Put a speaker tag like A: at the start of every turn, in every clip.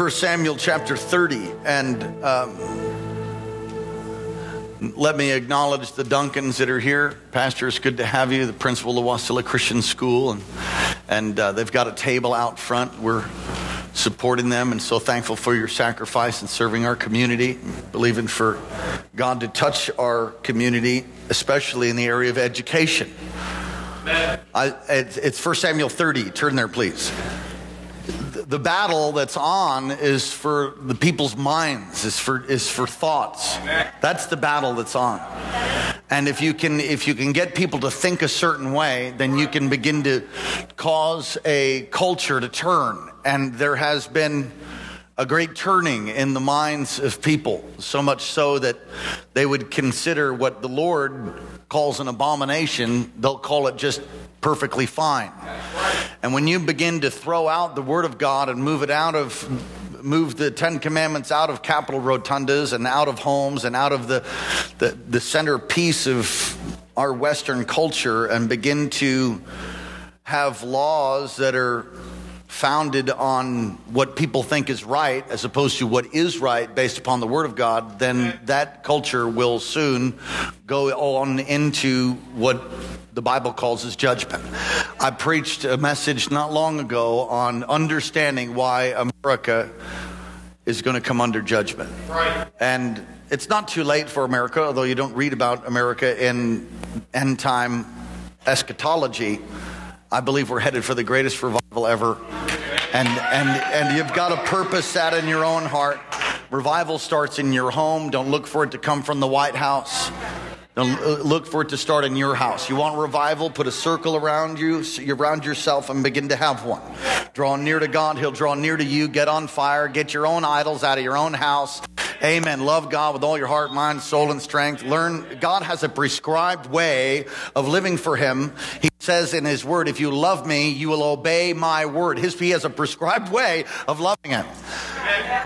A: 1 Samuel chapter 30. And um, let me acknowledge the Duncans that are here. Pastor, it's good to have you, the principal of Wasilla Christian School. And, and uh, they've got a table out front. We're supporting them and so thankful for your sacrifice and serving our community, believing for God to touch our community, especially in the area of education. I, it's, it's 1 Samuel 30. Turn there, please the battle that's on is for the people's minds, is for, is for thoughts. That's the battle that's on. And if you can, if you can get people to think a certain way, then you can begin to cause a culture to turn. And there has been a great turning in the minds of people, so much so that they would consider what the Lord calls an abomination, they'll call it just perfectly fine. And when you begin to throw out the Word of God and move it out of move the Ten Commandments out of Capitol rotundas and out of homes and out of the, the, the centerpiece of our Western culture and begin to have laws that are founded on what people think is right as opposed to what is right based upon the Word of God, then that culture will soon go on into what the Bible calls as judgment. I preached a message not long ago on understanding why America is going to come under judgment. Right. And it's not too late for America, although you don't read about America in end time eschatology. I believe we're headed for the greatest revival ever. And, and, and you've got to purpose that in your own heart. Revival starts in your home. Don't look for it to come from the White House. Don't uh, look for it to start in your house. You want revival? Put a circle around you, around yourself, and begin to have one. Draw near to God, He'll draw near to you. Get on fire. Get your own idols out of your own house. Amen. Love God with all your heart, mind, soul, and strength. Learn. God has a prescribed way of living for Him. He says in His Word, "If you love Me, you will obey My word." His He has a prescribed way of loving Him.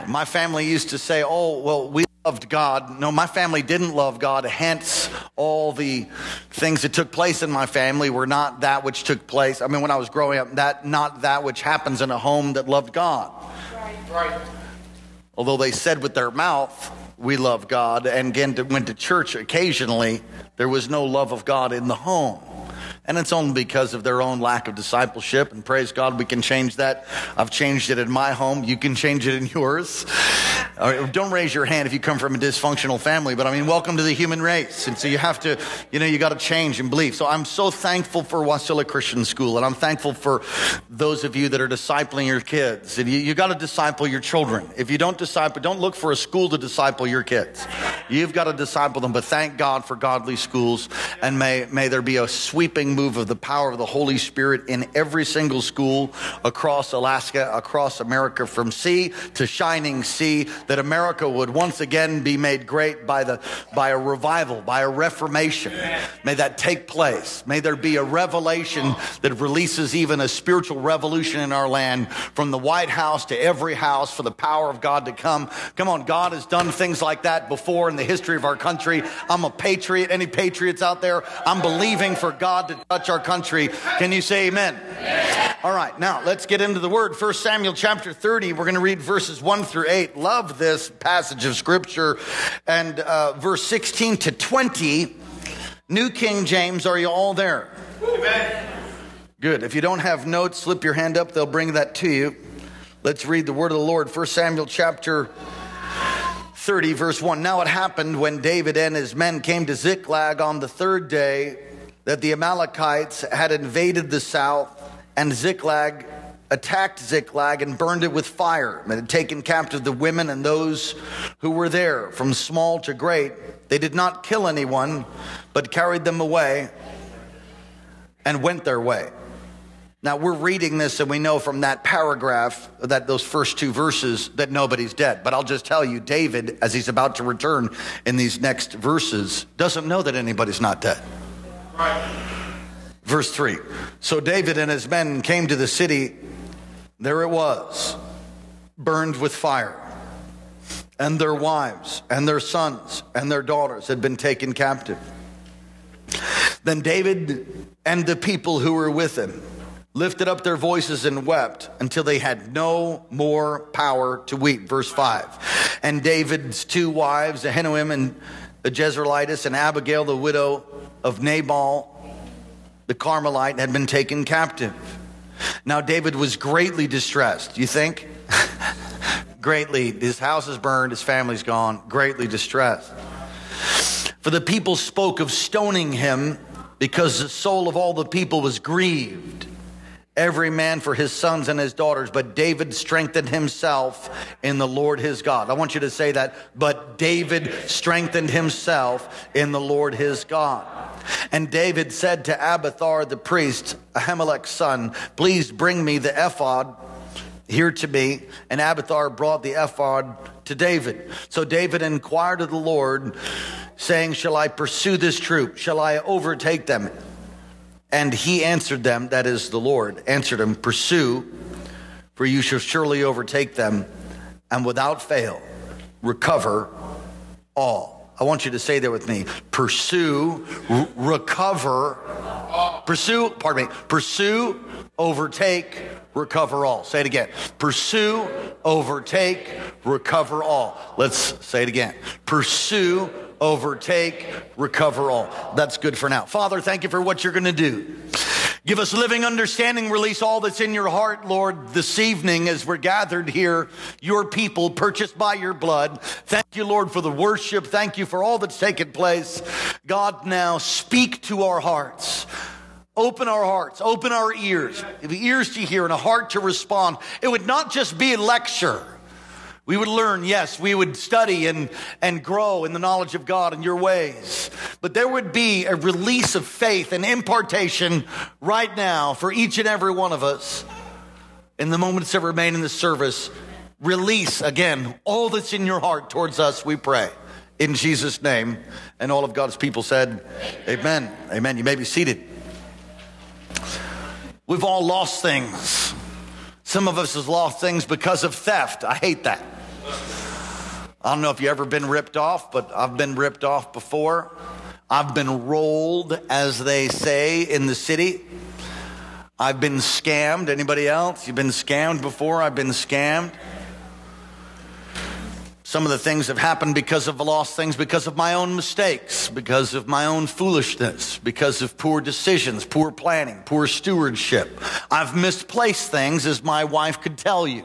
A: My family used to say, "Oh, well, we." loved God. No, my family didn't love God. Hence, all the things that took place in my family were not that which took place. I mean, when I was growing up, that not that which happens in a home that loved God. Right. right. Although they said with their mouth, "We love God," and went to church occasionally, there was no love of God in the home. And it's only because of their own lack of discipleship. And praise God, we can change that. I've changed it in my home. You can change it in yours. Don't raise your hand if you come from a dysfunctional family, but I mean, welcome to the human race. And so you have to, you know, you got to change and believe. So I'm so thankful for Wasilla Christian School. And I'm thankful for those of you that are discipling your kids. And you, you got to disciple your children. If you don't disciple, don't look for a school to disciple your kids. You've got to disciple them. But thank God for godly schools. And may, may there be a sweeping move of the power of the Holy Spirit in every single school across Alaska, across America, from sea to shining sea, that America would once again be made great by, the, by a revival, by a reformation. May that take place. May there be a revelation that releases even a spiritual revolution in our land from the White House to every house for the power of God to come. Come on, God has done things like that before in the history of our country. I'm a patriot. Any patriots out there? I'm believing for God to touch our country. Can you say amen? All right, now let's get into the word. First Samuel chapter 30, we're going to read verses 1 through 8. Love this passage of scripture. And uh, verse 16 to 20, New King James, are you all there? Amen. Good. If you don't have notes, slip your hand up, they'll bring that to you. Let's read the word of the Lord. First Samuel chapter 30, verse 1. Now it happened when David and his men came to Ziklag on the third day that the Amalekites had invaded the south, and Ziklag attacked Ziklag and burned it with fire, and had taken captive the women and those who were there, from small to great. They did not kill anyone, but carried them away and went their way. Now we're reading this and we know from that paragraph, that those first two verses, that nobody's dead. But I'll just tell you, David, as he's about to return in these next verses, doesn't know that anybody's not dead. Right. Verse 3 So David and his men came to the city. There it was, burned with fire. And their wives and their sons and their daughters had been taken captive. Then David and the people who were with him lifted up their voices and wept until they had no more power to weep. Verse 5. And David's two wives, Ahinoam and the Jezreelitess, and Abigail, the widow of Nabal, the Carmelite, had been taken captive. Now David was greatly distressed. You think? greatly. His house is burned, his family's gone, greatly distressed. For the people spoke of stoning him because the soul of all the people was grieved every man for his sons and his daughters. But David strengthened himself in the Lord his God. I want you to say that. But David strengthened himself in the Lord his God. And David said to Abiathar the priest, Ahimelech's son, Please bring me the ephod here to me. And Abiathar brought the ephod to David. So David inquired of the Lord, saying, Shall I pursue this troop? Shall I overtake them? And he answered them, that is the Lord, answered him, Pursue, for you shall surely overtake them, and without fail recover all. I want you to say that with me. Pursue, r- recover, pursue, pardon me, pursue, overtake, recover all. Say it again. Pursue, overtake, recover all. Let's say it again. Pursue, overtake, recover all. That's good for now. Father, thank you for what you're going to do. Give us living understanding, release all that's in your heart, Lord, this evening as we're gathered here, your people purchased by your blood. Thank you, Lord, for the worship. Thank you for all that's taken place. God, now speak to our hearts. Open our hearts, open our ears, ears to hear and a heart to respond. It would not just be a lecture. We would learn, yes, we would study and, and grow in the knowledge of God and your ways. But there would be a release of faith and impartation right now for each and every one of us. In the moments that remain in the service, release again all that's in your heart towards us, we pray. In Jesus' name. And all of God's people said, Amen. Amen. You may be seated. We've all lost things. Some of us has lost things because of theft. I hate that. I don't know if you've ever been ripped off, but I've been ripped off before. I've been rolled, as they say in the city. I've been scammed. Anybody else? You've been scammed before? I've been scammed. Some of the things have happened because of the lost things, because of my own mistakes, because of my own foolishness, because of poor decisions, poor planning, poor stewardship. I've misplaced things, as my wife could tell you.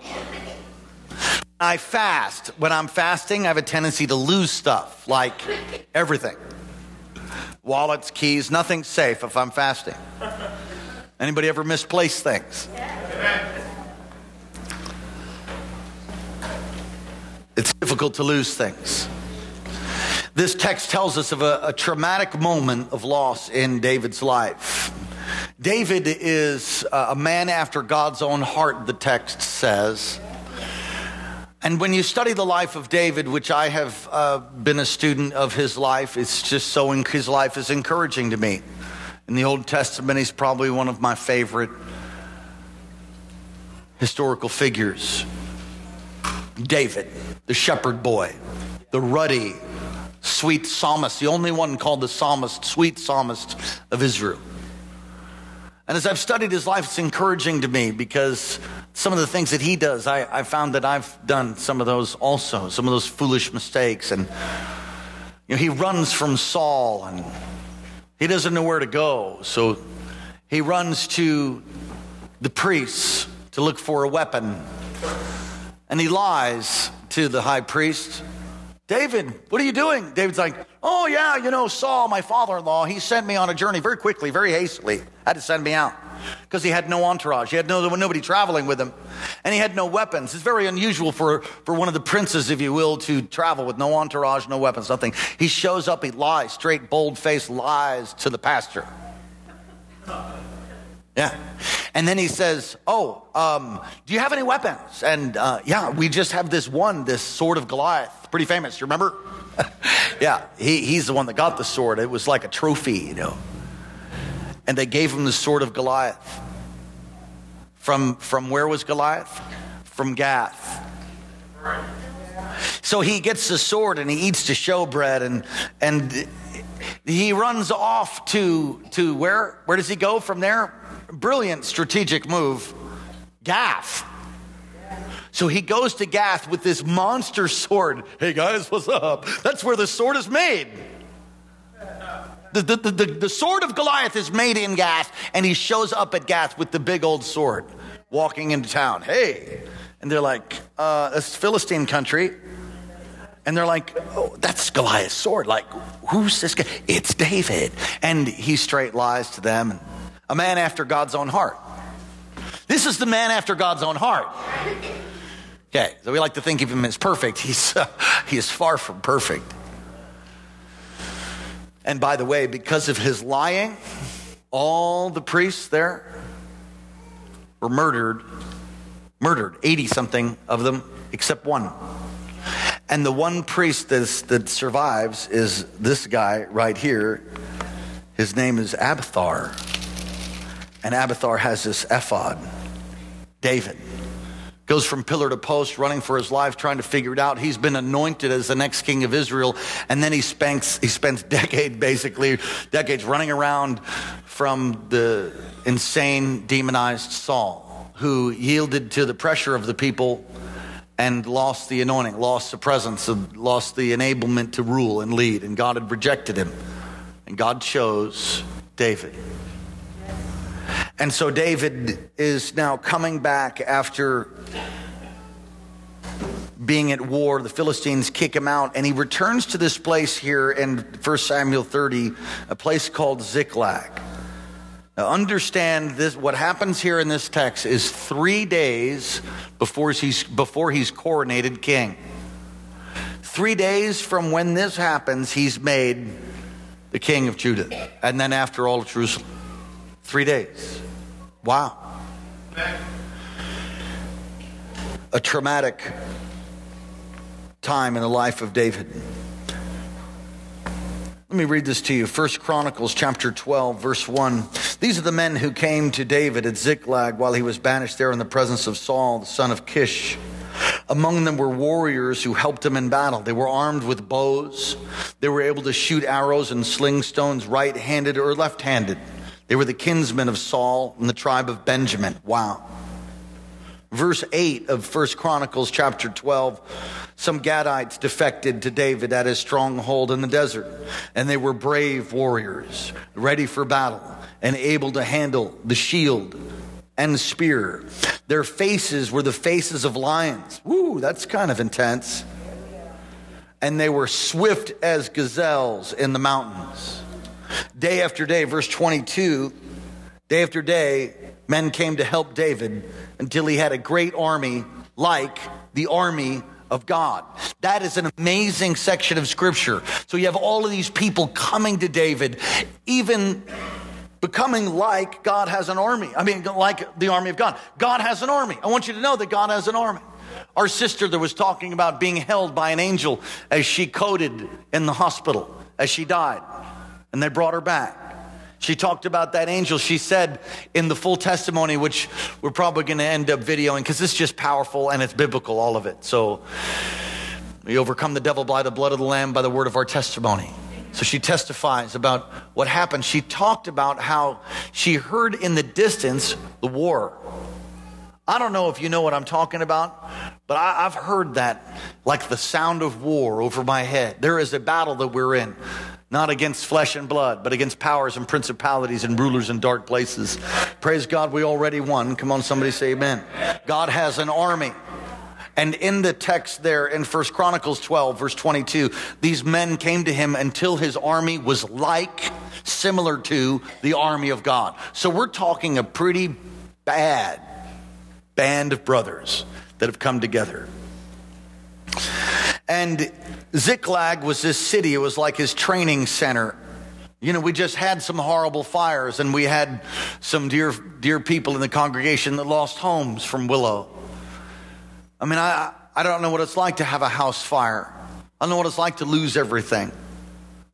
A: I fast. When I'm fasting, I have a tendency to lose stuff, like everything wallets, keys, nothing's safe if I'm fasting. Anybody ever misplace things? It's difficult to lose things. This text tells us of a, a, traumatic moment of loss in David's life. David is uh, a man after God's own heart, the text says. And when you study the life of David, which I have uh, been a student of his life, it's just so, his life is encouraging to me. In the Old Testament, he's probably one of my favorite historical figures. David, the shepherd boy, the ruddy, sweet psalmist, the only one called the psalmist, sweet psalmist of Israel. And as I've studied his life, it's encouraging to me because some of the things that he does, I, I found that I've done some of those also, some of those foolish mistakes. And you know, he runs from Saul and he doesn't know where to go. So he runs to the priests to look for a weapon. And he lies to the high priest. David, what are you doing? David's like, oh, yeah, you know, Saul, my father in law, he sent me on a journey very quickly, very hastily. Had to send me out because he had no entourage. He had no, nobody traveling with him. And he had no weapons. It's very unusual for, for one of the princes, if you will, to travel with no entourage, no weapons, nothing. He shows up, he lies, straight, bold face lies to the pastor. Yeah. And then he says, Oh, um, do you have any weapons? And uh, yeah, we just have this one, this sword of Goliath. Pretty famous, you remember? yeah, he, he's the one that got the sword. It was like a trophy, you know. And they gave him the sword of Goliath. From, from where was Goliath? From Gath. So he gets the sword and he eats the showbread and, and he runs off to, to where? Where does he go from there? Brilliant strategic move. Gath. So he goes to Gath with this monster sword. Hey guys, what's up? That's where the sword is made. The, the, the, the, sword of Goliath is made in Gath, and he shows up at Gath with the big old sword, walking into town. Hey. And they're like, uh, that's Philistine country. And they're like, oh, that's Goliath's sword. Like, who's this guy? It's David. And he straight lies to them. A man after God's own heart. This is the man after God's own heart. Okay, so we like to think of him as perfect. He's, uh, he is far from perfect. And by the way, because of his lying, all the priests there were murdered. Murdered, 80 something of them, except one. And the one priest that survives is this guy right here. His name is Abiathar. And Abiathar has this ephod, David. Goes from pillar to post, running for his life, trying to figure it out. He's been anointed as the next king of Israel. And then he spends, he spends decades, basically, decades running around from the insane, demonized Saul, who yielded to the pressure of the people and lost the anointing, lost the presence, lost the enablement to rule and lead, and God had rejected him. And God chose David. And so David is now coming back after being at war. The Philistines kick him out, and he returns to this place here in 1 Samuel 30, a place called Ziklag. Now understand this what happens here in this text is 3 days before he's before he's coronated king. 3 days from when this happens he's made the king of Judah and then after all of Jerusalem. 3 days. Wow. A traumatic time in the life of David. Let me read this to you. First Chronicles chapter 12 verse 1. These are the men who came to David at Ziklag while he was banished there in the presence of Saul, the son of Kish. Among them were warriors who helped him in battle. They were armed with bows. They were able to shoot arrows and sling stones right handed or left handed. They were the kinsmen of Saul and the tribe of Benjamin. Wow. Verse 8 of First Chronicles chapter 12 some Gadites defected to David at his stronghold in the desert, and they were brave warriors, ready for battle and able to handle the shield and spear. Their faces were the faces of lions. Woo, that's kind of intense. And they were swift as gazelles in the mountains. Day after day, verse 22, day after day, men came to help David until he had a great army like the army of God. That is an amazing section of scripture. So you have all of these people coming to David, even becoming like God has an army. I mean, like the army of God. God has an army. I want you to know that God has an army. Our sister that was talking about being held by an angel as she coded in the hospital, as she died, and they brought her back. She talked about that angel. She said in the full testimony, which we're probably going to end up videoing because it's just powerful and it's biblical, all of it. So we overcome the devil by the blood of the Lamb, by the word of our testimony. So she testifies about what happened. She talked about how she heard in the distance the war. I don't know if you know what I'm talking about, but I, have heard that like the sound of war over my head. There is a battle that we're in not against flesh and blood, but against powers and principalities and rulers in dark places. Praise God, we already won. Come on, somebody say amen. God has an army. And in the text there in First Chronicles 12, verse 22, these men came to him until his army was like, similar to the army of God. So we're talking a pretty bad band of brothers that have come together. And Ziklag was this city, it was like his training center. You know, we just had some horrible fires, and we had some dear, dear people in the congregation that lost homes from Willow. I mean, I, I don't know what it's like to have a house fire. I don't know what it's like to lose everything.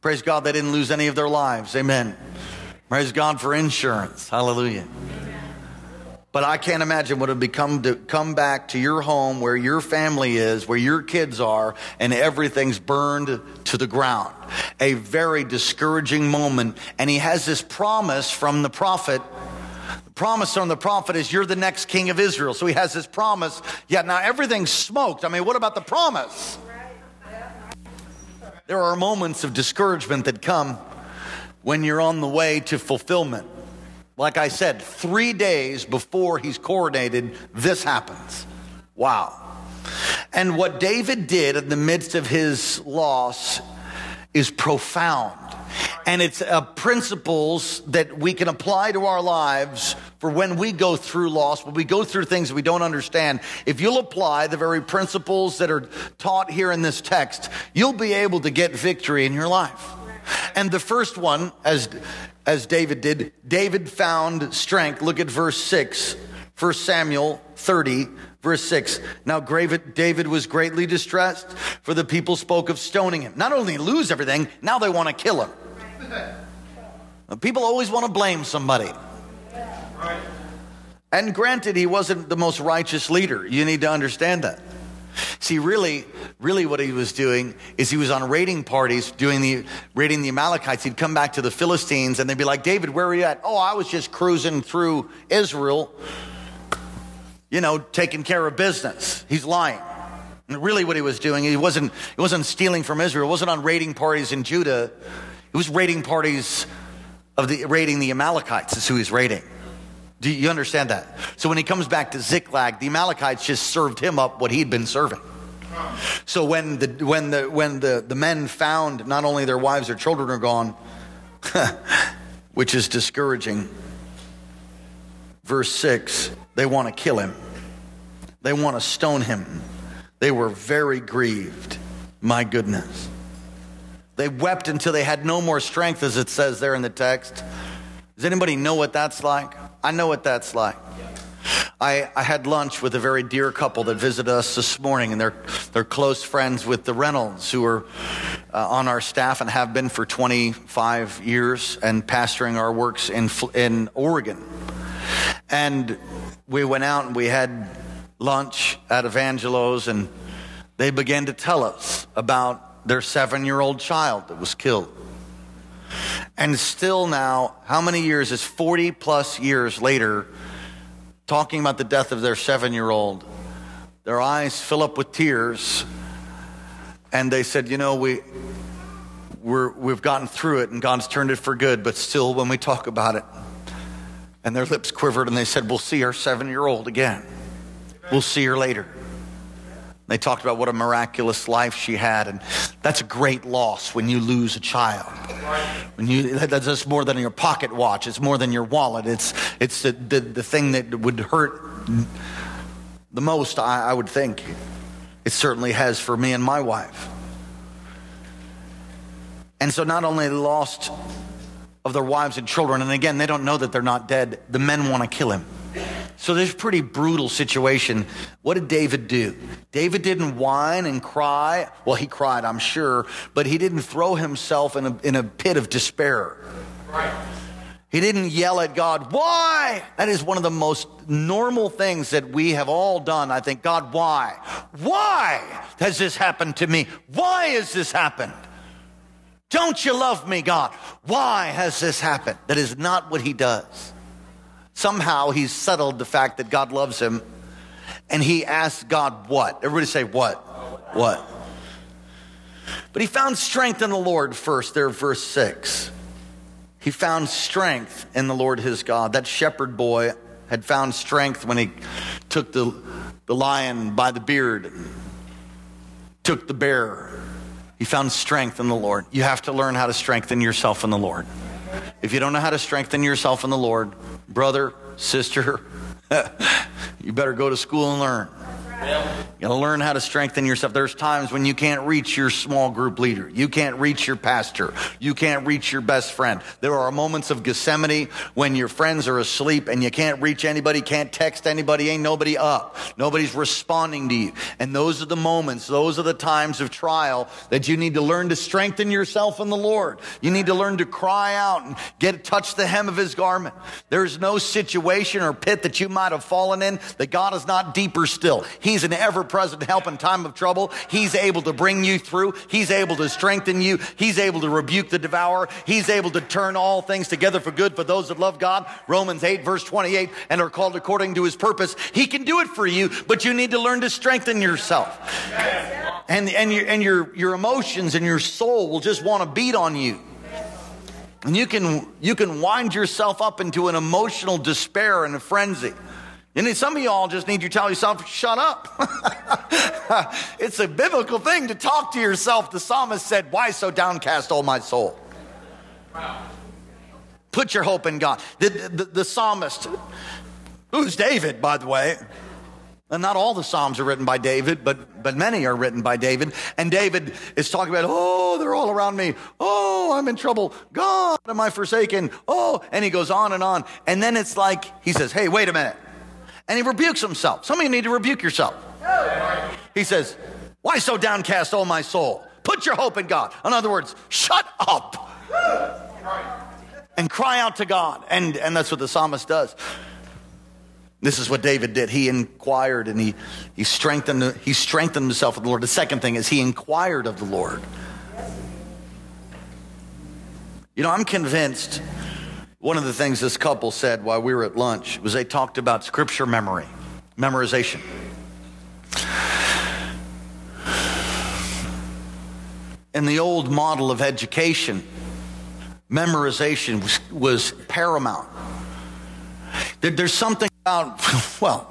A: Praise God, they didn't lose any of their lives. Amen. Praise God for insurance. Hallelujah. But I can't imagine what it would become to come back to your home where your family is, where your kids are, and everything's burned to the ground. A very discouraging moment. And he has this promise from the prophet. The promise from the prophet is, You're the next king of Israel. So he has this promise. Yeah, now everything's smoked. I mean, what about the promise? There are moments of discouragement that come when you're on the way to fulfillment. Like I said, three days before he's coronated, this happens. Wow. And what David did in the midst of his loss is profound. And it's principles that we can apply to our lives for when we go through loss, when we go through things we don't understand. If you'll apply the very principles that are taught here in this text, you'll be able to get victory in your life. And the first one, as as David did. David found strength. Look at verse 6, 1 Samuel 30, verse 6. Now, David was greatly distressed, for the people spoke of stoning him. Not only lose everything, now they want to kill him. People always want to blame somebody. And granted, he wasn't the most righteous leader. You need to understand that. See, really, really what he was doing is he was on raiding parties doing the raiding the Amalekites. He'd come back to the Philistines and they'd be like, David, where are you at? Oh, I was just cruising through Israel, you know, taking care of business. He's lying. And really what he was doing, he wasn't, he wasn't stealing from Israel, he wasn't on raiding parties in Judah. He was raiding parties of the raiding the Amalekites, is who he's raiding. Do you understand that? So when he comes back to Ziklag, the Amalekites just served him up what he'd been serving. So when the when the when the, the men found not only their wives, or children are gone, which is discouraging. Verse 6, they want to kill him. They want to stone him. They were very grieved. My goodness. They wept until they had no more strength, as it says there in the text. Does anybody know what that's like? I know what that's like. I, I had lunch with a very dear couple that visited us this morning, and they're, they're close friends with the Reynolds, who are uh, on our staff and have been for 25 years and pastoring our works in, in Oregon. And we went out and we had lunch at Evangelos, and they began to tell us about their seven year old child that was killed. And still now, how many years is 40 plus years later, talking about the death of their seven year old? Their eyes fill up with tears. And they said, You know, we, we're, we've gotten through it and God's turned it for good, but still, when we talk about it, and their lips quivered and they said, We'll see our seven year old again. We'll see her later. They talked about what a miraculous life she had, and that's a great loss when you lose a child. When you that's more than your pocket watch. It's more than your wallet. It's it's the the, the thing that would hurt the most. I, I would think it certainly has for me and my wife. And so, not only lost of their wives and children, and again, they don't know that they're not dead. The men want to kill him. So this pretty brutal situation. What did David do? David didn't whine and cry. Well, he cried, I'm sure, but he didn't throw himself in a, in a pit of despair. Right. He didn't yell at God, why? That is one of the most normal things that we have all done. I think, God, why? Why has this happened to me? Why has this happened? Don't you love me, God? Why has this happened? That is not what he does. Somehow he's settled the fact that God loves him and he asked God what? Everybody say what? What? But he found strength in the Lord first, there, verse 6. He found strength in the Lord his God. That shepherd boy had found strength when he took the, the lion by the beard, took the bear. He found strength in the Lord. You have to learn how to strengthen yourself in the Lord. If you don't know how to strengthen yourself in the Lord, brother, sister, you better go to school and learn. You gotta learn how to strengthen yourself. There's times when you can't reach your small group leader. You can't reach your pastor. You can't reach your best friend. There are moments of Gethsemane when your friends are asleep and you can't reach anybody, can't text anybody, ain't nobody up. Nobody's responding to you. And those are the moments, those are the times of trial that you need to learn to strengthen yourself in the Lord. You need to learn to cry out and get touch the hem of his garment. There's no situation or pit that you might have fallen in that God is not deeper still. He's an ever present help in time of trouble. He's able to bring you through. He's able to strengthen you. He's able to rebuke the devourer. He's able to turn all things together for good for those that love God. Romans 8 verse 28 and are called according to his purpose. He can do it for you, but you need to learn to strengthen yourself. And, and, your, and your, your emotions and your soul will just want to beat on you. And you can, you can wind yourself up into an emotional despair and a frenzy. And some of y'all just need to tell yourself, shut up. it's a biblical thing to talk to yourself. The psalmist said, Why so downcast, O my soul? Wow. Put your hope in God. The, the, the psalmist, who's David, by the way, and not all the Psalms are written by David, but, but many are written by David. And David is talking about, oh, they're all around me. Oh, I'm in trouble. God, am I forsaken? Oh, and he goes on and on. And then it's like, he says, hey, wait a minute and he rebukes himself. Some of you need to rebuke yourself. He says, Why so downcast, O my soul? Put your hope in God. In other words, shut up and cry out to God. And, and that's what the psalmist does. This is what David did. He inquired and he, he, strengthened, he strengthened himself with the Lord. The second thing is he inquired of the Lord. You know, I'm convinced one of the things this couple said while we were at lunch was they talked about scripture memory, memorization. In the old model of education, memorization was, was paramount. There, there's something about, well,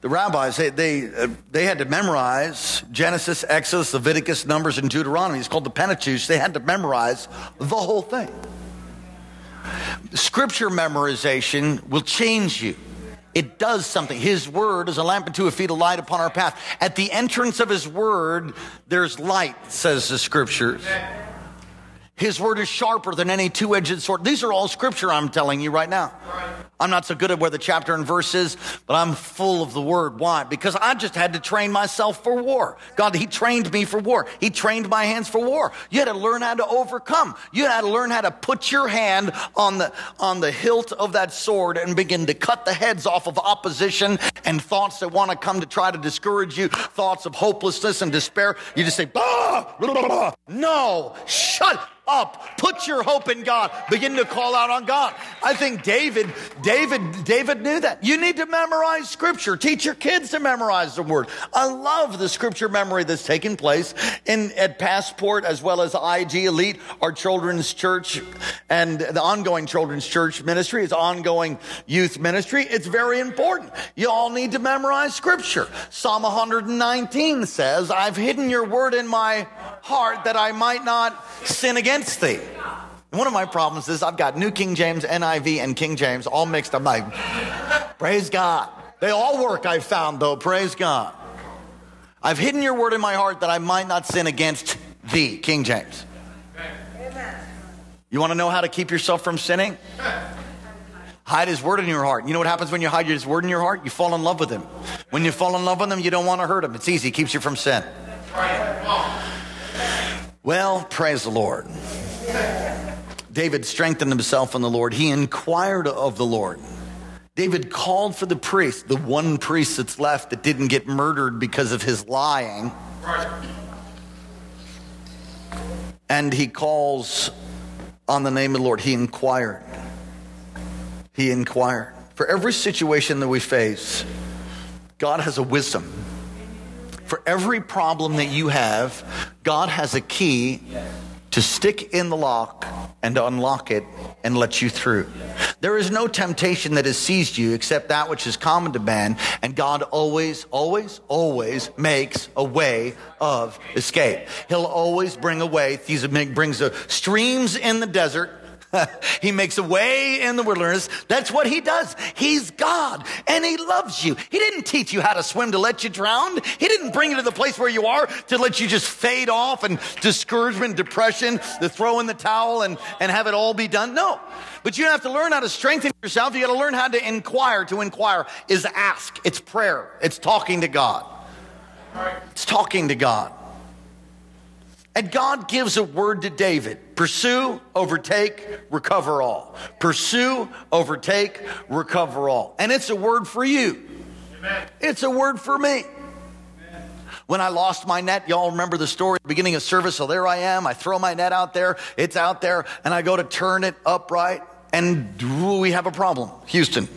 A: the rabbis, they, they, uh, they had to memorize Genesis, Exodus, Leviticus, Numbers, and Deuteronomy. It's called the Pentateuch. They had to memorize the whole thing. Scripture memorization will change you. It does something. His word is a lamp unto a feet, a light upon our path. At the entrance of his word, there's light, says the scriptures. His word is sharper than any two edged sword. These are all scripture I'm telling you right now. I'm not so good at where the chapter and verse is, but I'm full of the word. Why? Because I just had to train myself for war. God, He trained me for war. He trained my hands for war. You had to learn how to overcome. You had to learn how to put your hand on the, on the hilt of that sword and begin to cut the heads off of opposition and thoughts that want to come to try to discourage you, thoughts of hopelessness and despair. You just say, blah, blah, blah, no, shut up. Put your hope in God. Begin to call out on God. I think David, David, David knew that. You need to memorize scripture. Teach your kids to memorize the word. I love the scripture memory that's taking place in at Passport as well as IG Elite, our children's church and the ongoing children's church ministry is ongoing youth ministry. It's very important. You all need to memorize scripture. Psalm 119 says, I've hidden your word in my heart that I might not sin against thee. One of my problems is I've got New King James, NIV, and King James all mixed up. like, praise God. They all work, I've found, though. Praise God. I've hidden your word in my heart that I might not sin against thee, King James. You want to know how to keep yourself from sinning? Hide his word in your heart. You know what happens when you hide his word in your heart? You fall in love with him. When you fall in love with him, you don't want to hurt him. It's easy, it keeps you from sin. Well, praise the Lord. David strengthened himself in the Lord. He inquired of the Lord. David called for the priest, the one priest that's left that didn't get murdered because of his lying. And he calls on the name of the Lord. He inquired. He inquired. For every situation that we face, God has a wisdom. For every problem that you have, God has a key to stick in the lock and to unlock it and let you through. There is no temptation that has seized you except that which is common to man, and God always, always, always makes a way of escape. He'll always bring a way. He brings the streams in the desert he makes a way in the wilderness. That's what he does. He's God and he loves you. He didn't teach you how to swim to let you drown. He didn't bring you to the place where you are to let you just fade off and discouragement, depression, to throw in the towel and, and have it all be done. No. But you have to learn how to strengthen yourself. You got to learn how to inquire. To inquire is ask. It's prayer. It's talking to God. It's talking to God. And God gives a word to David pursue, overtake, recover all. Pursue, overtake, recover all. And it's a word for you. Amen. It's a word for me. Amen. When I lost my net, y'all remember the story, at the beginning of service. So there I am. I throw my net out there. It's out there. And I go to turn it upright. And we have a problem. Houston.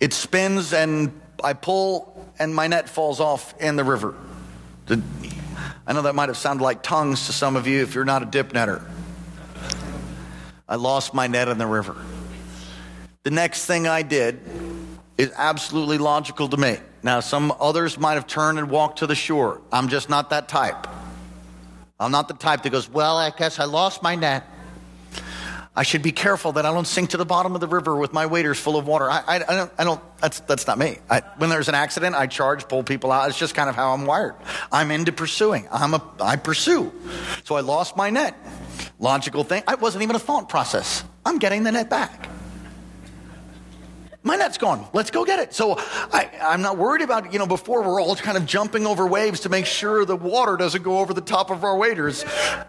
A: It spins and I pull and my net falls off in the river. The, I know that might have sounded like tongues to some of you if you're not a dip netter. I lost my net in the river. The next thing I did is absolutely logical to me. Now, some others might have turned and walked to the shore. I'm just not that type. I'm not the type that goes, Well, I guess I lost my net. I should be careful that I don't sink to the bottom of the river with my waders full of water. I, I, I don't, I don't that's, that's not me. I, when there's an accident, I charge, pull people out. It's just kind of how I'm wired. I'm into pursuing. I'm a, I pursue. So I lost my net. Logical thing. It wasn't even a thought process. I'm getting the net back my net's gone. Let's go get it. So I, am not worried about, you know, before we're all kind of jumping over waves to make sure the water doesn't go over the top of our waders.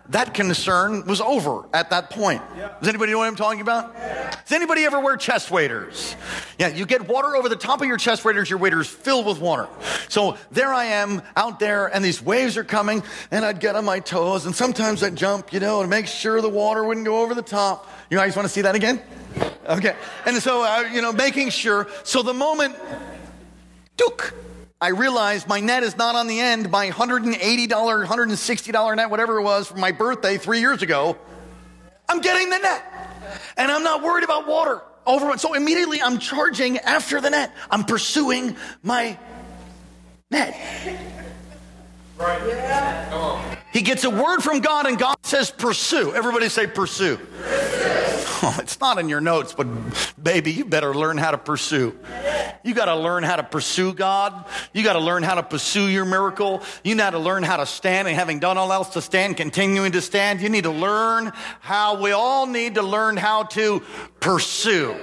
A: That concern was over at that point. Does anybody know what I'm talking about? Does anybody ever wear chest waders? Yeah, you get water over the top of your chest waders, your waders filled with water. So there I am out there and these waves are coming and I'd get on my toes and sometimes I'd jump, you know, to make sure the water wouldn't go over the top. You guys want to see that again? Okay. And so, uh, you know, making sure. So the moment, dook, I realized my net is not on the end. My $180, $160 net, whatever it was for my birthday three years ago, I'm getting the net. And I'm not worried about water over. So immediately I'm charging after the net. I'm pursuing my net. Right. Yeah. Come on. He gets a word from God and God says, pursue. Everybody say, pursue. Oh, it's not in your notes, but baby, you better learn how to pursue. You got to learn how to pursue God. You got to learn how to pursue your miracle. You got to learn how to stand and having done all else to stand, continuing to stand. You need to learn how, we all need to learn how to pursue.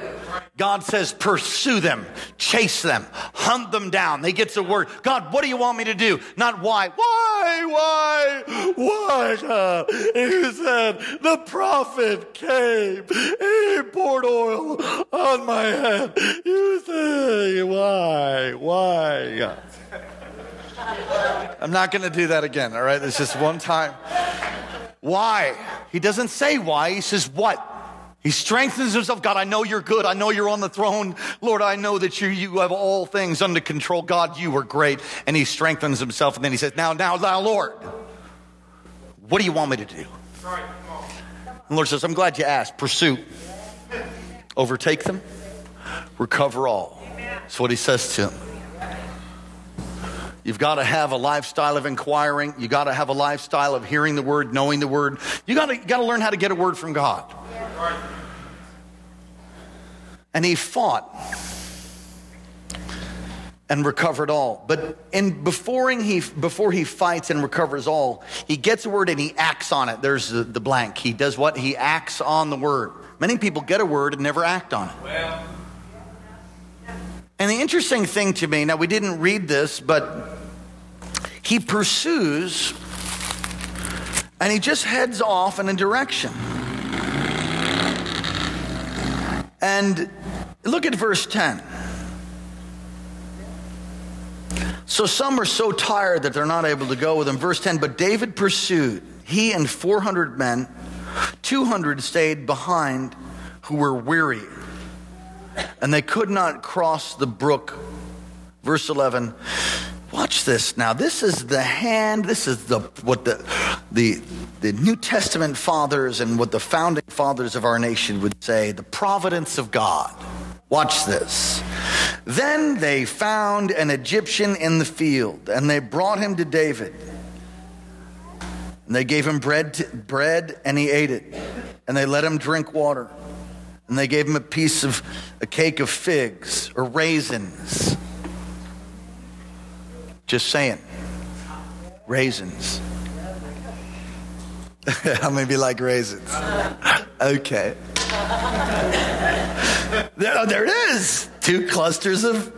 A: God says, pursue them, chase them, hunt them down. They get the word. God, what do you want me to do? Not why. Why, why, why, God? He said, the prophet came. He poured oil on my head. You say, why, why, I'm not going to do that again, all right? It's just one time. Why? He doesn't say why, he says what? He strengthens himself. God, I know you're good. I know you're on the throne. Lord, I know that you, you have all things under control. God, you are great. And he strengthens himself. And then he says, Now, now, now, Lord, what do you want me to do? And Lord says, I'm glad you asked. Pursue, overtake them, recover all. That's what he says to him. You've got to have a lifestyle of inquiring. You've got to have a lifestyle of hearing the word, knowing the word. You got to, you got to learn how to get a word from God. And he fought and recovered all. But in before he before he fights and recovers all, he gets a word and he acts on it. There's the, the blank. He does what? He acts on the word. Many people get a word and never act on it. Well. And the interesting thing to me, now we didn't read this, but he pursues and he just heads off in a direction. And look at verse 10. So some are so tired that they're not able to go with him. Verse 10 But David pursued, he and 400 men, 200 stayed behind who were weary, and they could not cross the brook. Verse 11 Watch this now. This is the hand. This is the what the the the New Testament fathers and what the founding fathers of our nation would say, the providence of God. Watch this. Then they found an Egyptian in the field and they brought him to David. And they gave him bread, to, bread and he ate it. And they let him drink water. And they gave him a piece of a cake of figs or raisins. Just saying. Raisins. How many of you like raisins? Okay. There, oh, there it is. Two clusters of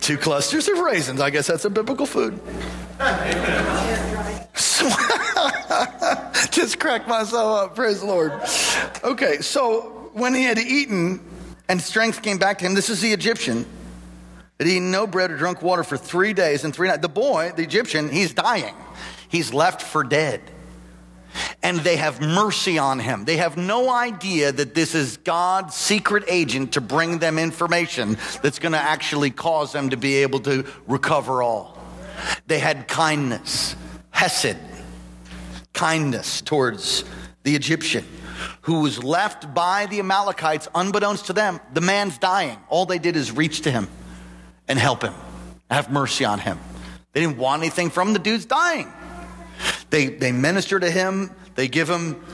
A: two clusters of raisins. I guess that's a biblical food. Just crack myself up. Praise the Lord. Okay, so when he had eaten and strength came back to him, this is the Egyptian. Had eaten no bread or drunk water for three days and three nights. The boy, the Egyptian, he's dying. He's left for dead. And they have mercy on him. They have no idea that this is God's secret agent to bring them information that's going to actually cause them to be able to recover all. They had kindness, hesed, kindness towards the Egyptian who was left by the Amalekites unbeknownst to them. The man's dying. All they did is reach to him and help him, have mercy on him. They didn't want anything from him. The dude's dying. They, they minister to him, they give him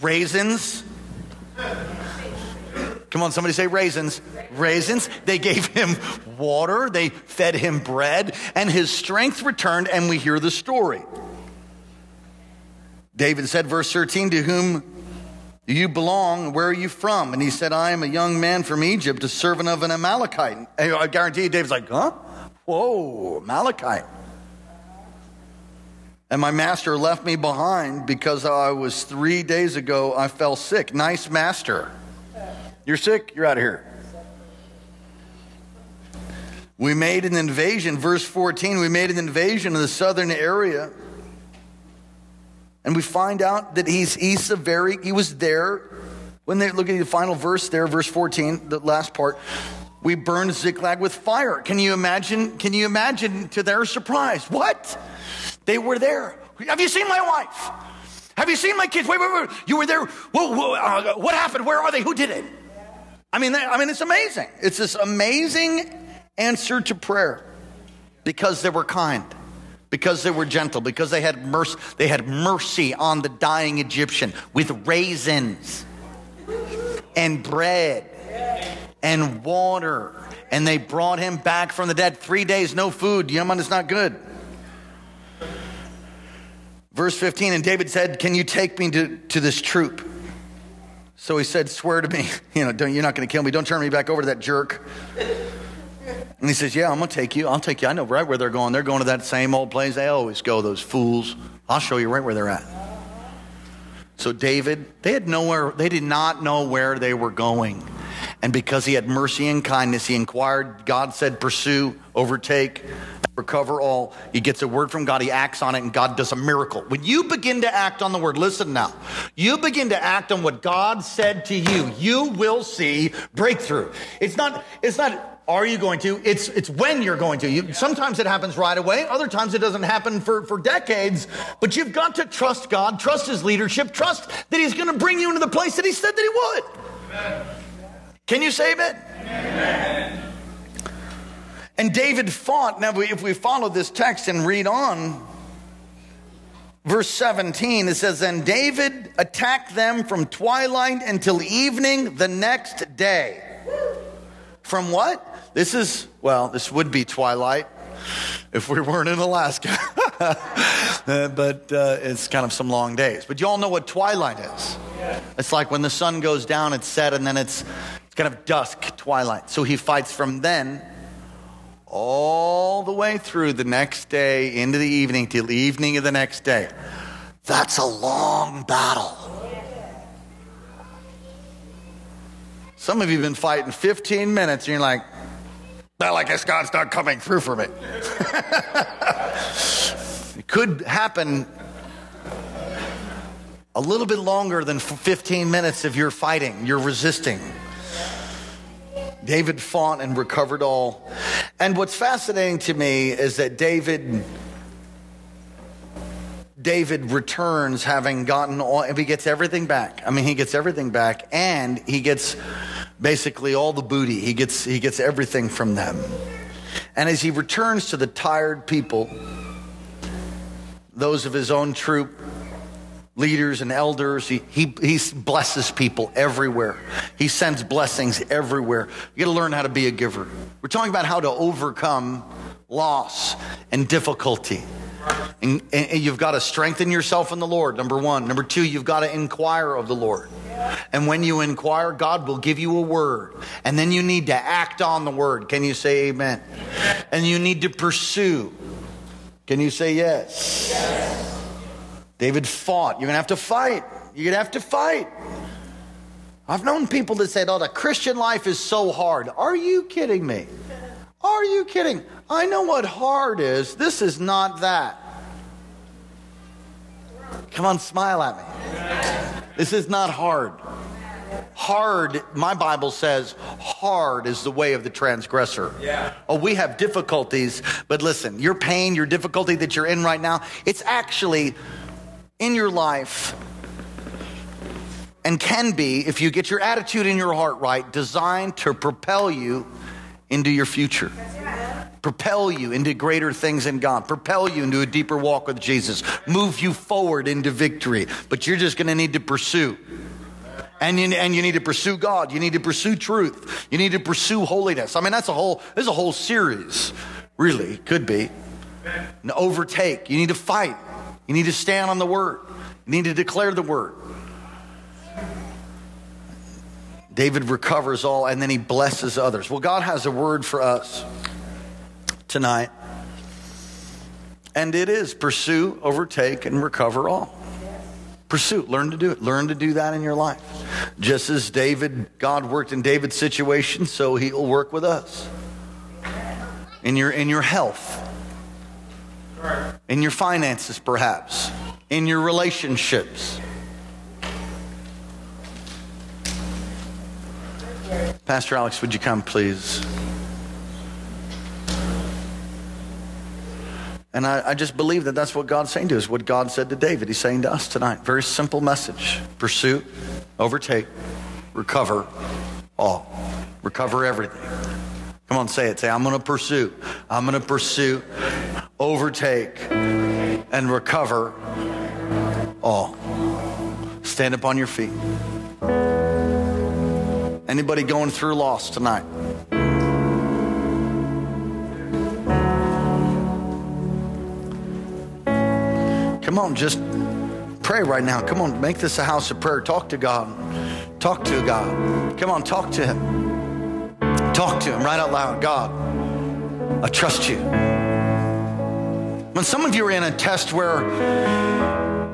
A: raisins. Come on, somebody say raisins. Raisins. They gave him water, they fed him bread, and his strength returned, and we hear the story. David said, verse 13, To whom do you belong? Where are you from? And he said, I am a young man from Egypt, a servant of an Amalekite. And I guarantee you, David's like, Huh? Whoa, Amalekite. And my master left me behind because I was three days ago, I fell sick. Nice master. You're sick? You're out of here. We made an invasion, verse 14, we made an invasion in the southern area. And we find out that he's, he's a very, he was there. When they look at the final verse there, verse 14, the last part, we burned Ziklag with fire. Can you imagine? Can you imagine to their surprise? What? They were there. Have you seen my wife? Have you seen my kids? Wait, wait, wait. You were there. Whoa, whoa, uh, what happened? Where are they? Who did it? I mean, I mean, it's amazing. It's this amazing answer to prayer because they were kind, because they were gentle, because they had mercy. They had mercy on the dying Egyptian with raisins and bread and water, and they brought him back from the dead. Three days, no food. Yemen is not good. Verse 15, and David said, Can you take me to, to this troop? So he said, Swear to me, you know, you're not going to kill me. Don't turn me back over to that jerk. And he says, Yeah, I'm going to take you. I'll take you. I know right where they're going. They're going to that same old place. They always go, those fools. I'll show you right where they're at. So David, they had nowhere, they did not know where they were going. And because he had mercy and kindness, he inquired. God said, Pursue, overtake, recover all. He gets a word from God, he acts on it, and God does a miracle. When you begin to act on the word, listen now, you begin to act on what God said to you, you will see breakthrough. It's not, it's not, are you going to? It's, it's when you're going to. You, sometimes it happens right away. Other times it doesn't happen for, for decades. But you've got to trust God, trust His leadership, trust that He's going to bring you into the place that He said that He would. Amen. Can you save it? Amen. And David fought. Now, if we follow this text and read on, verse 17, it says, Then David attacked them from twilight until evening the next day. From what? This is, well, this would be twilight if we weren't in Alaska. uh, but uh, it's kind of some long days. But you all know what twilight is. It's like when the sun goes down, it's set, and then it's kind of dusk, twilight. So he fights from then all the way through the next day into the evening till the evening of the next day. That's a long battle. Some of you have been fighting 15 minutes and you're like, well, like guess God's not coming through for me. it could happen a little bit longer than 15 minutes if you're fighting, you're resisting. David fought and recovered all. And what's fascinating to me is that David David returns having gotten all, if he gets everything back. I mean, he gets everything back and he gets basically all the booty. He gets, he gets everything from them. And as he returns to the tired people, those of his own troop, leaders and elders. He, he, he blesses people everywhere. He sends blessings everywhere. You got to learn how to be a giver. We're talking about how to overcome loss and difficulty. And, and, you've got to strengthen yourself in the Lord, number one. Number two, you've got to inquire of the Lord. And when you inquire, God will give you a word. And then you need to act on the word. Can you say amen? And you need to pursue. Can you say yes? yes. David fought. You're going to have to fight. You're going to have to fight. I've known people that said, oh, the Christian life is so hard. Are you kidding me? Are you kidding? I know what hard is. This is not that. Come on, smile at me. This is not hard. Hard, my Bible says, hard is the way of the transgressor. Yeah. Oh, we have difficulties, but listen, your pain, your difficulty that you're in right now, it's actually in your life and can be, if you get your attitude in your heart right, designed to propel you into your future. Propel you into greater things in God. Propel you into a deeper walk with Jesus. Move you forward into victory. But you're just going to need to pursue. And you, and you need to pursue God. You need to pursue truth. You need to pursue holiness. I mean, that's a whole, there's a whole series, really, could be. And overtake. You need to fight. You need to stand on the word. You need to declare the word. David recovers all and then he blesses others. Well, God has a word for us tonight. And it is pursue, overtake, and recover all. Pursue, learn to do it. Learn to do that in your life. Just as David, God worked in David's situation, so he'll work with us. In your, in your health, in your finances, perhaps, in your relationships Pastor Alex, would you come, please? And I, I, just believe that that's what God's saying to us, what God said to David. He's saying to us tonight. Very simple message pursue, overtake, recover all. Recover everything. Come on, say it. Say, I'm going to pursue. I'm going to pursue, overtake, and recover all. Stand up on your feet. Anybody going through loss tonight? Come on, just pray right now. Come on, make this a house of prayer. Talk to God. Talk to God. Come on, talk to Him. Talk to Him right out loud. God, I trust you. When some of you are in a test where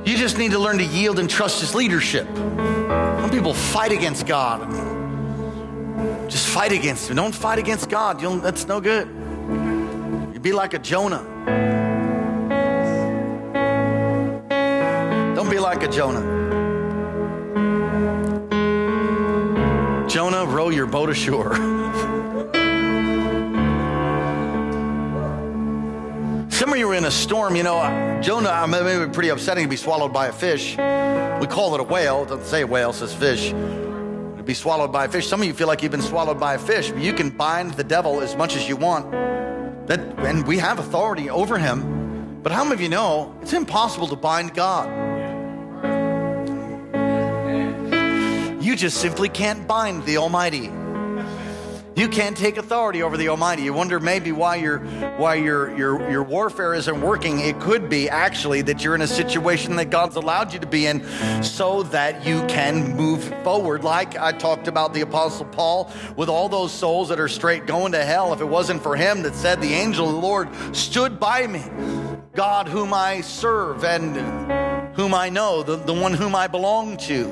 A: you just need to learn to yield and trust His leadership, some people fight against God just fight against him. Don't fight against God. You'll, that's no good. You'd be like a Jonah. Don't be like a Jonah. Jonah, row your boat ashore. Some of you are in a storm, you know. Uh, Jonah, I mean, it would be pretty upsetting to be swallowed by a fish. We call it a whale. It doesn't say whale, it says fish To be swallowed by a fish. Some of you feel like you've been swallowed by a fish. You can bind the devil as much as you want. That, and we have authority over him. But how many of you know it's impossible to bind God? You just simply can't bind the Almighty. You can't take authority over the Almighty. You wonder maybe why your why your your your warfare isn't working. It could be actually that you're in a situation that God's allowed you to be in so that you can move forward. Like I talked about the apostle Paul with all those souls that are straight going to hell. If it wasn't for him that said the angel of the Lord stood by me, God whom I serve and whom I know, the, the one whom I belong to,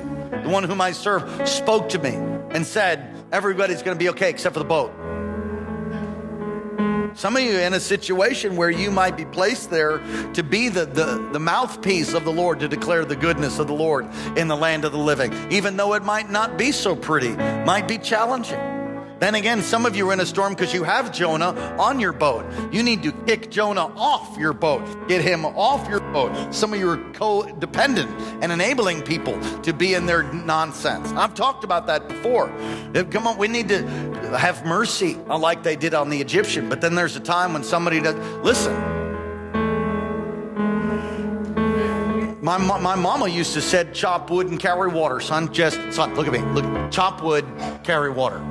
A: the one whom I serve, spoke to me and said, everybody's going to be okay except for the boat. Some of you in a situation where you might be placed there to be the, the, the, mouthpiece of the Lord to declare the goodness of the Lord in the land of the living, even though it might not be so pretty, might be challenging. Then again, some of you are in a storm because you have Jonah on your boat. You need to kick Jonah off your boat, get him off your boat. Some of you are codependent and enabling people to be in their nonsense. I've talked about that before. Come on, we need to have mercy uh, like they did on the Egyptian. But then there's a time when somebody does, listen, My, my mama used to said, chop wood and carry water, son. Just, son, look at me. Look, chop wood, carry water.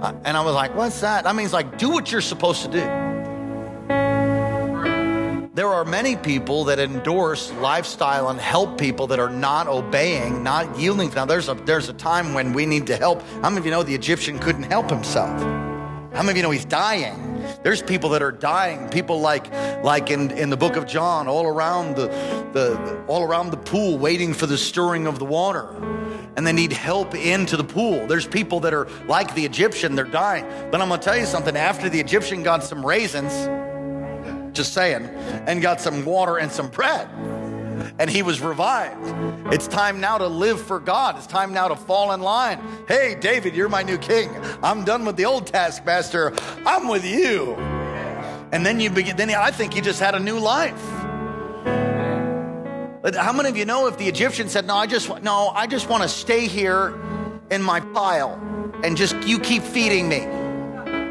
A: Uh, and I was like, what's that? That means like, do what you're supposed to do. There are many people that endorse lifestyle and help people that are not obeying, not yielding. Now, there's a, there's a time when we need to help. How many of you know the Egyptian couldn't help himself? How many of you know he's dying? There's people that are dying. People like, like in, in the book of John, all around the, the, all around the pool, waiting for the stirring of the water, and they need help into the pool. There's people that are like the Egyptian, they're dying. But I'm gonna tell you something. After the Egyptian got some raisins, just saying, and got some water and some bread. And he was revived. It's time now to live for God. It's time now to fall in line. Hey, David, you're my new king. I'm done with the old taskmaster. I'm with you. And then you begin, then I think he just had a new life. How many of you know if the Egyptian said, No, I just no, I just want to stay here in my pile and just you keep feeding me.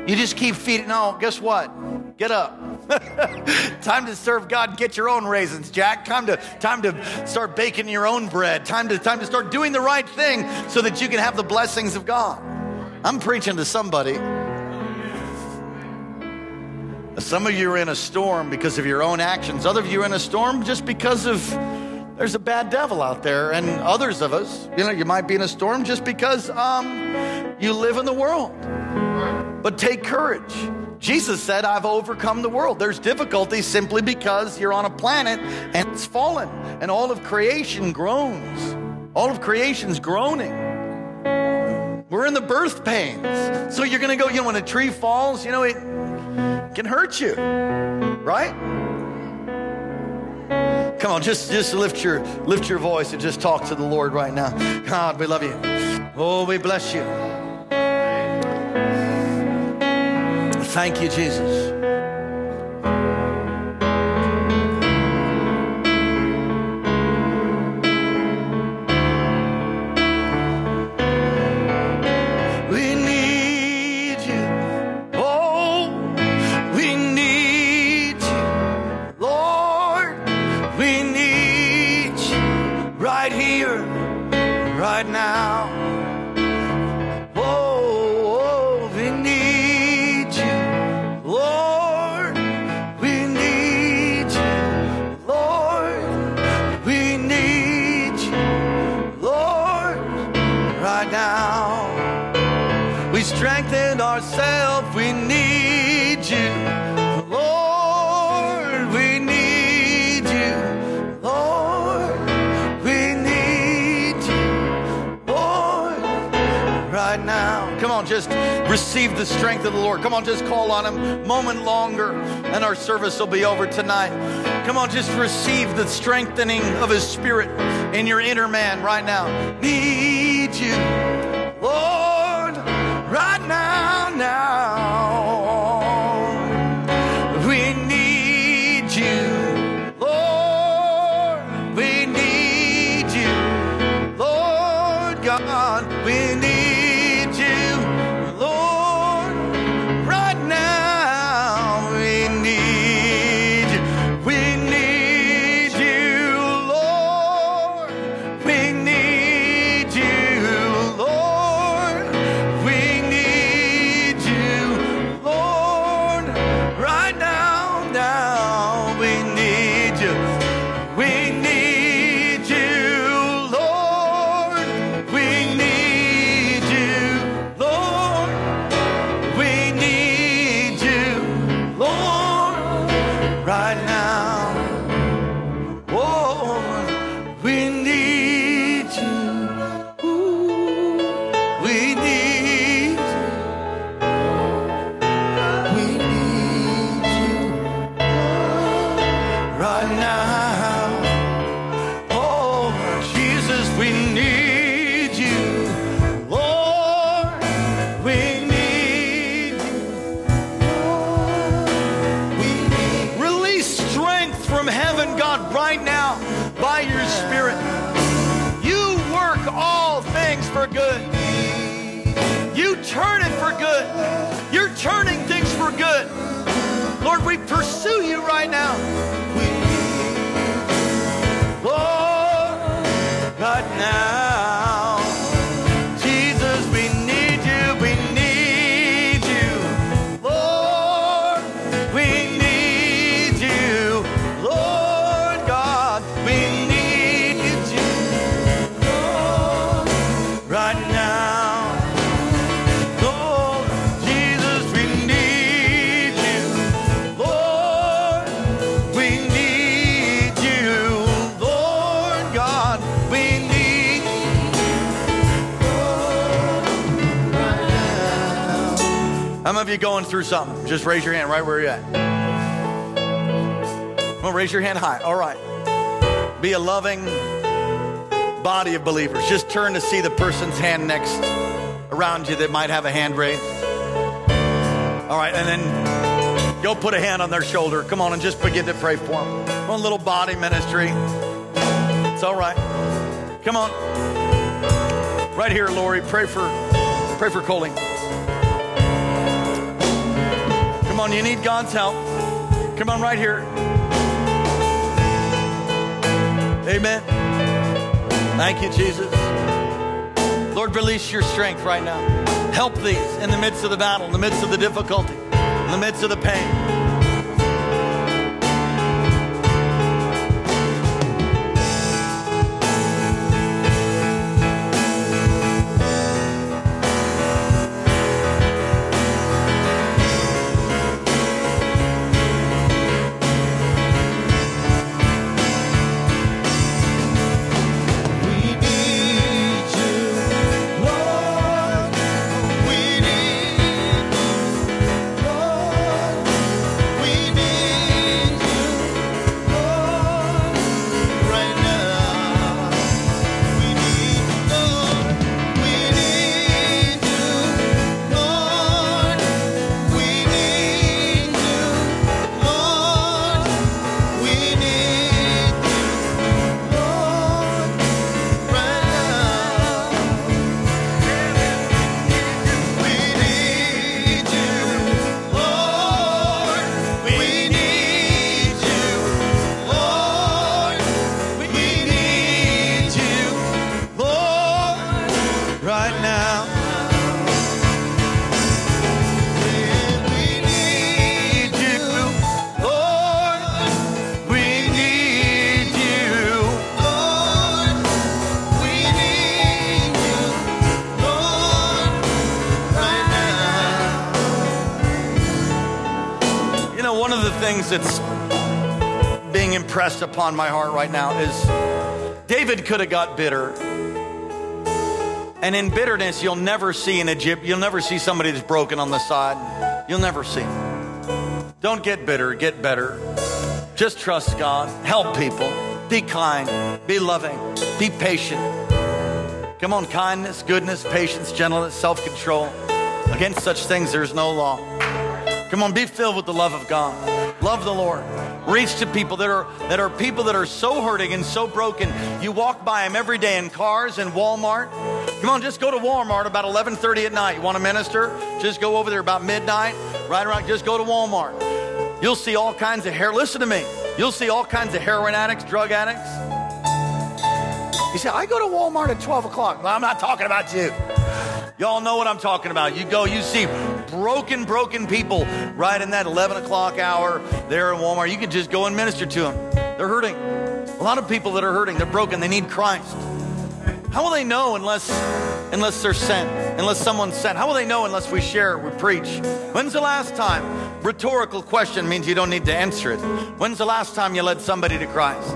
A: You just keep feeding. No, guess what? Get up. time to serve God. And get your own raisins, Jack. Time to time to start baking your own bread. Time to time to start doing the right thing so that you can have the blessings of God. I'm preaching to somebody. Some of you are in a storm because of your own actions. Other of you are in a storm just because of there's a bad devil out there. And others of us, you know, you might be in a storm just because um, you live in the world. But take courage. Jesus said, I've overcome the world. There's difficulty simply because you're on a planet and it's fallen, and all of creation groans. All of creation's groaning. We're in the birth pains. So you're going to go, you know, when a tree falls, you know, it can hurt you, right? Come on, just, just lift your lift your voice and just talk to the Lord right now. God, we love you. Oh, we bless you. Thank you, Jesus. Receive the strength of the Lord. Come on, just call on Him. Moment longer, and our service will be over tonight. Come on, just receive the strengthening of His Spirit in your inner man right now. Need you, Lord, you going through something? Just raise your hand right where you're at. On, raise your hand high. All right. Be a loving body of believers. Just turn to see the person's hand next around you that might have a hand raised. All right, and then go put a hand on their shoulder. Come on and just begin to pray for them. One little body ministry. It's all right. Come on. Right here, Lori. Pray for pray for Coley. Come on, you need God's help. Come on, right here. Amen. Thank you, Jesus. Lord, release your strength right now. Help these in the midst of the battle, in the midst of the difficulty, in the midst of the pain. Things that's being impressed upon my heart right now is David could have got bitter. And in bitterness, you'll never see an Egypt, you'll never see somebody that's broken on the side. You'll never see. Don't get bitter, get better. Just trust God. Help people. Be kind. Be loving. Be patient. Come on, kindness, goodness, patience, gentleness, self control. Against such things, there's no law. Come on, be filled with the love of God. Love the Lord. Reach to people that are that are people that are so hurting and so broken. You walk by them every day in cars and Walmart. Come on, just go to Walmart about 11:30 at night. You want to minister? Just go over there about midnight. Right around. Just go to Walmart. You'll see all kinds of hair. Listen to me. You'll see all kinds of heroin addicts, drug addicts. You say, I go to Walmart at 12 o'clock. Well, I'm not talking about you. Y'all know what I'm talking about. You go, you see broken, broken people right in that 11 o'clock hour there in Walmart. You can just go and minister to them. They're hurting. A lot of people that are hurting, they're broken, they need Christ. How will they know unless unless they're sent, unless someone's sent? How will they know unless we share, we preach? When's the last time? Rhetorical question means you don't need to answer it. When's the last time you led somebody to Christ?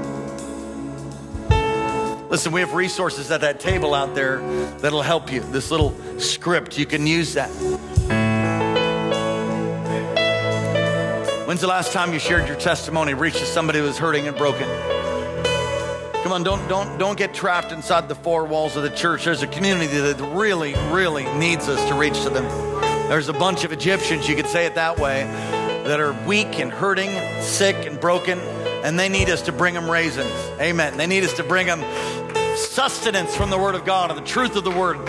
A: Listen, we have resources at that table out there that'll help you. This little script, you can use that. When's the last time you shared your testimony, reached to somebody who was hurting and broken? Come on, don't don't don't get trapped inside the four walls of the church. There's a community that really, really needs us to reach to them. There's a bunch of Egyptians, you could say it that way, that are weak and hurting, sick and broken, and they need us to bring them raisins. Amen. They need us to bring them sustenance from the Word of God and the truth of the Word.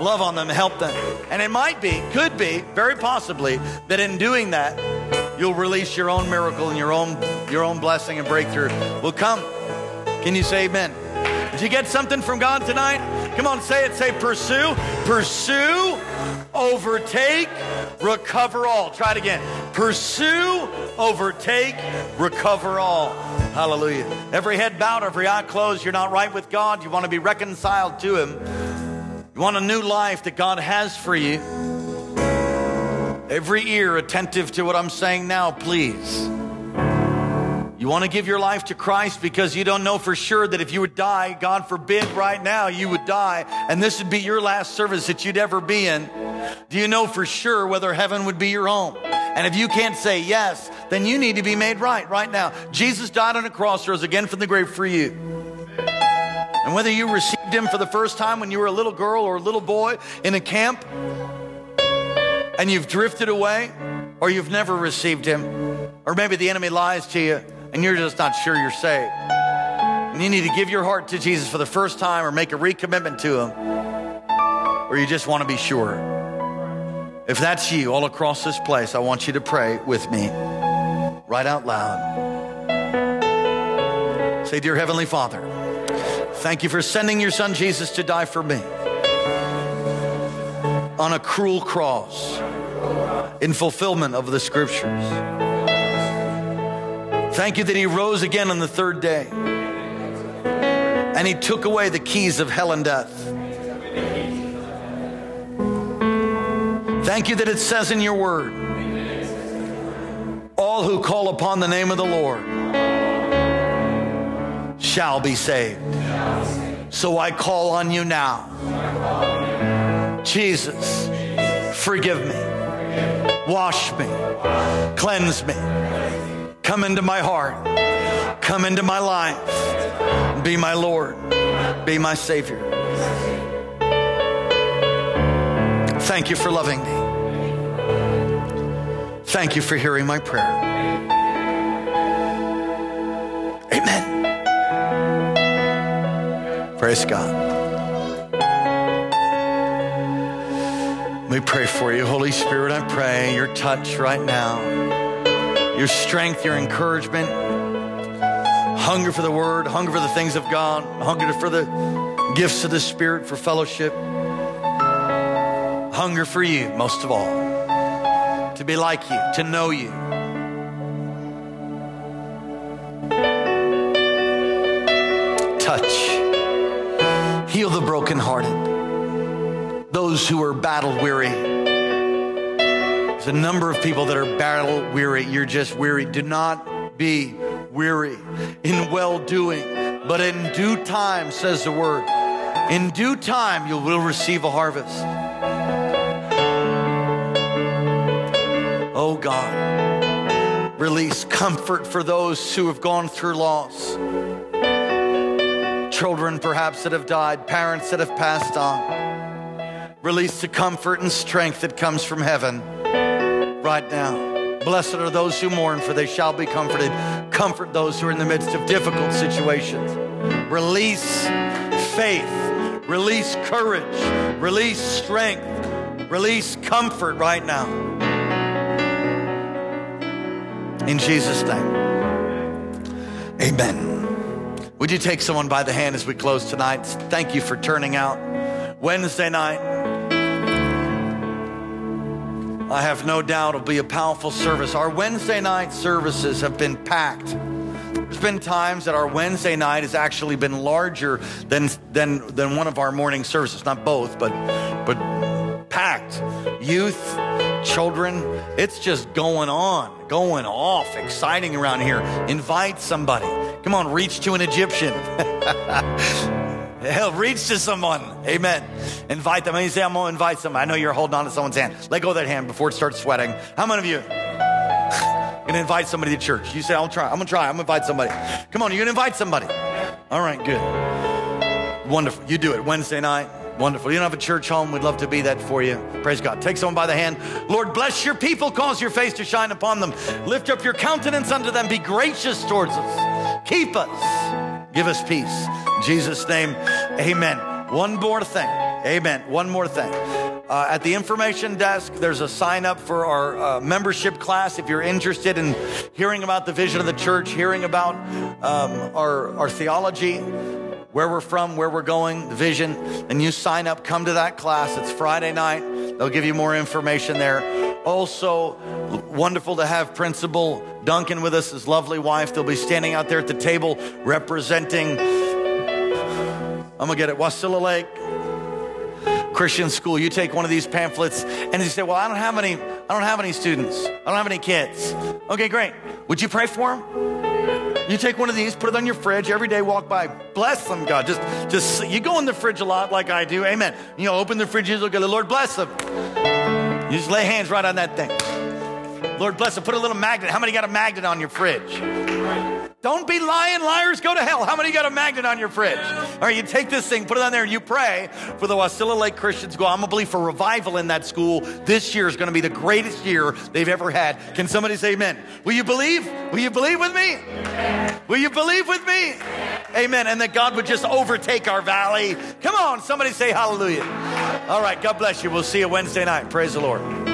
A: Love on them, help them. And it might be, could be, very possibly, that in doing that, you'll release your own miracle and your own your own blessing and breakthrough will come. Can you say amen? Did you get something from God tonight? Come on, say it. Say pursue, pursue, overtake, recover all. Try it again. Pursue, overtake, recover all. Hallelujah. Every head bowed, every eye closed. You're not right with God. You want to be reconciled to Him. You want a new life that God has for you. Every ear attentive to what I'm saying now, please. You want to give your life to Christ because you don't know for sure that if you would die, God forbid right now you would die, and this would be your last service that you'd ever be in. Do you know for sure whether heaven would be your home? And if you can't say yes, then you need to be made right right now. Jesus died on a cross, rose again from the grave for you. And whether you received him for the first time when you were a little girl or a little boy in a camp, and you've drifted away, or you've never received him, or maybe the enemy lies to you and you're just not sure you're saved. And you need to give your heart to Jesus for the first time or make a recommitment to him, or you just want to be sure. If that's you all across this place, I want you to pray with me right out loud. Say, Dear Heavenly Father, thank you for sending your son Jesus to die for me on a cruel cross in fulfillment of the scriptures. Thank you that he rose again on the third day and he took away the keys of hell and death. Thank you that it says in your word, all who call upon the name of the Lord shall be saved. So I call on you now. Jesus, forgive me, wash me, cleanse me, come into my heart, come into my life, be my Lord, be my Savior. Thank you for loving me. Thank you for hearing my prayer. Amen. Praise God. We pray for you. Holy Spirit, I pray your touch right now, your strength, your encouragement, hunger for the word, hunger for the things of God, hunger for the gifts of the Spirit, for fellowship, hunger for you most of all, to be like you, to know you. Touch, heal the brokenhearted, those who are battle weary. There's a number of people that are battle weary. You're just weary. Do not be weary in well doing, but in due time, says the word, in due time you will receive a harvest. Oh God, release comfort for those who have gone through loss. Children perhaps that have died, parents that have passed on. Release the comfort and strength that comes from heaven right now. Blessed are those who mourn, for they shall be comforted. Comfort those who are in the midst of difficult situations. Release faith, release courage, release strength, release comfort right now. In Jesus' name. Amen. Would you take someone by the hand as we close tonight? Thank you for turning out. Wednesday night, I have no doubt it'll be a powerful service. Our Wednesday night services have been packed. There's been times that our Wednesday night has actually been larger than, than, than one of our morning services. Not both, but, but packed. Youth, children, it's just going on, going off, exciting around here. Invite somebody. Come on, reach to an Egyptian. Hell, reach to someone. Amen. Invite them. And you say, I'm going to invite someone. I know you're holding on to someone's hand. Let go of that hand before it starts sweating. How many of you going to invite somebody to church? You say, I'll try. I'm going to try. I'm going to invite somebody. Come on, you're going to invite somebody. All right, good. Wonderful. You do it Wednesday night. Wonderful. You don't have a church home. We'd love to be that for you. Praise God. Take someone by the hand. Lord, bless your people. Cause your face to shine upon them. Lift up your countenance unto them. Be gracious towards us. Keep us. Give us peace. In Jesus' name, amen. One more thing. Amen. One more thing. Uh, at the information desk, there's a sign up for our uh, membership class. If you're interested in hearing about the vision of the church, hearing about um, our, our theology, where we're from, where we're going, the vision, and you sign up, come to that class. It's Friday night. They'll give you more information there. Also, wonderful to have Principal Duncan with us, his lovely wife. They'll be standing out there at the table representing, I'm gonna get it, Wasilla Lake Christian School. You take one of these pamphlets and you say, Well, I don't have any, I don't have any students. I don't have any kids. Okay, great. Would you pray for them? You take one of these, put it on your fridge every day, walk by. Bless them, God. Just, just you go in the fridge a lot like I do. Amen. You know, open the fridge, you look at the Lord, bless them. You just lay hands right on that thing. Lord bless it. Put a little magnet. How many got a magnet on your fridge? Don't be lying, liars. Go to hell. How many got a magnet on your fridge? All right, you take this thing, put it on there, and you pray for the Wasilla Lake Christian School. I'm to believe for revival in that school. This year is to be the greatest year they've ever had. Can somebody say amen? Will you believe? Will you believe with me? Will you believe with me? Amen. And that God would just overtake our valley. Come on, somebody say hallelujah. All right, God bless you. We'll see you Wednesday night. Praise the Lord.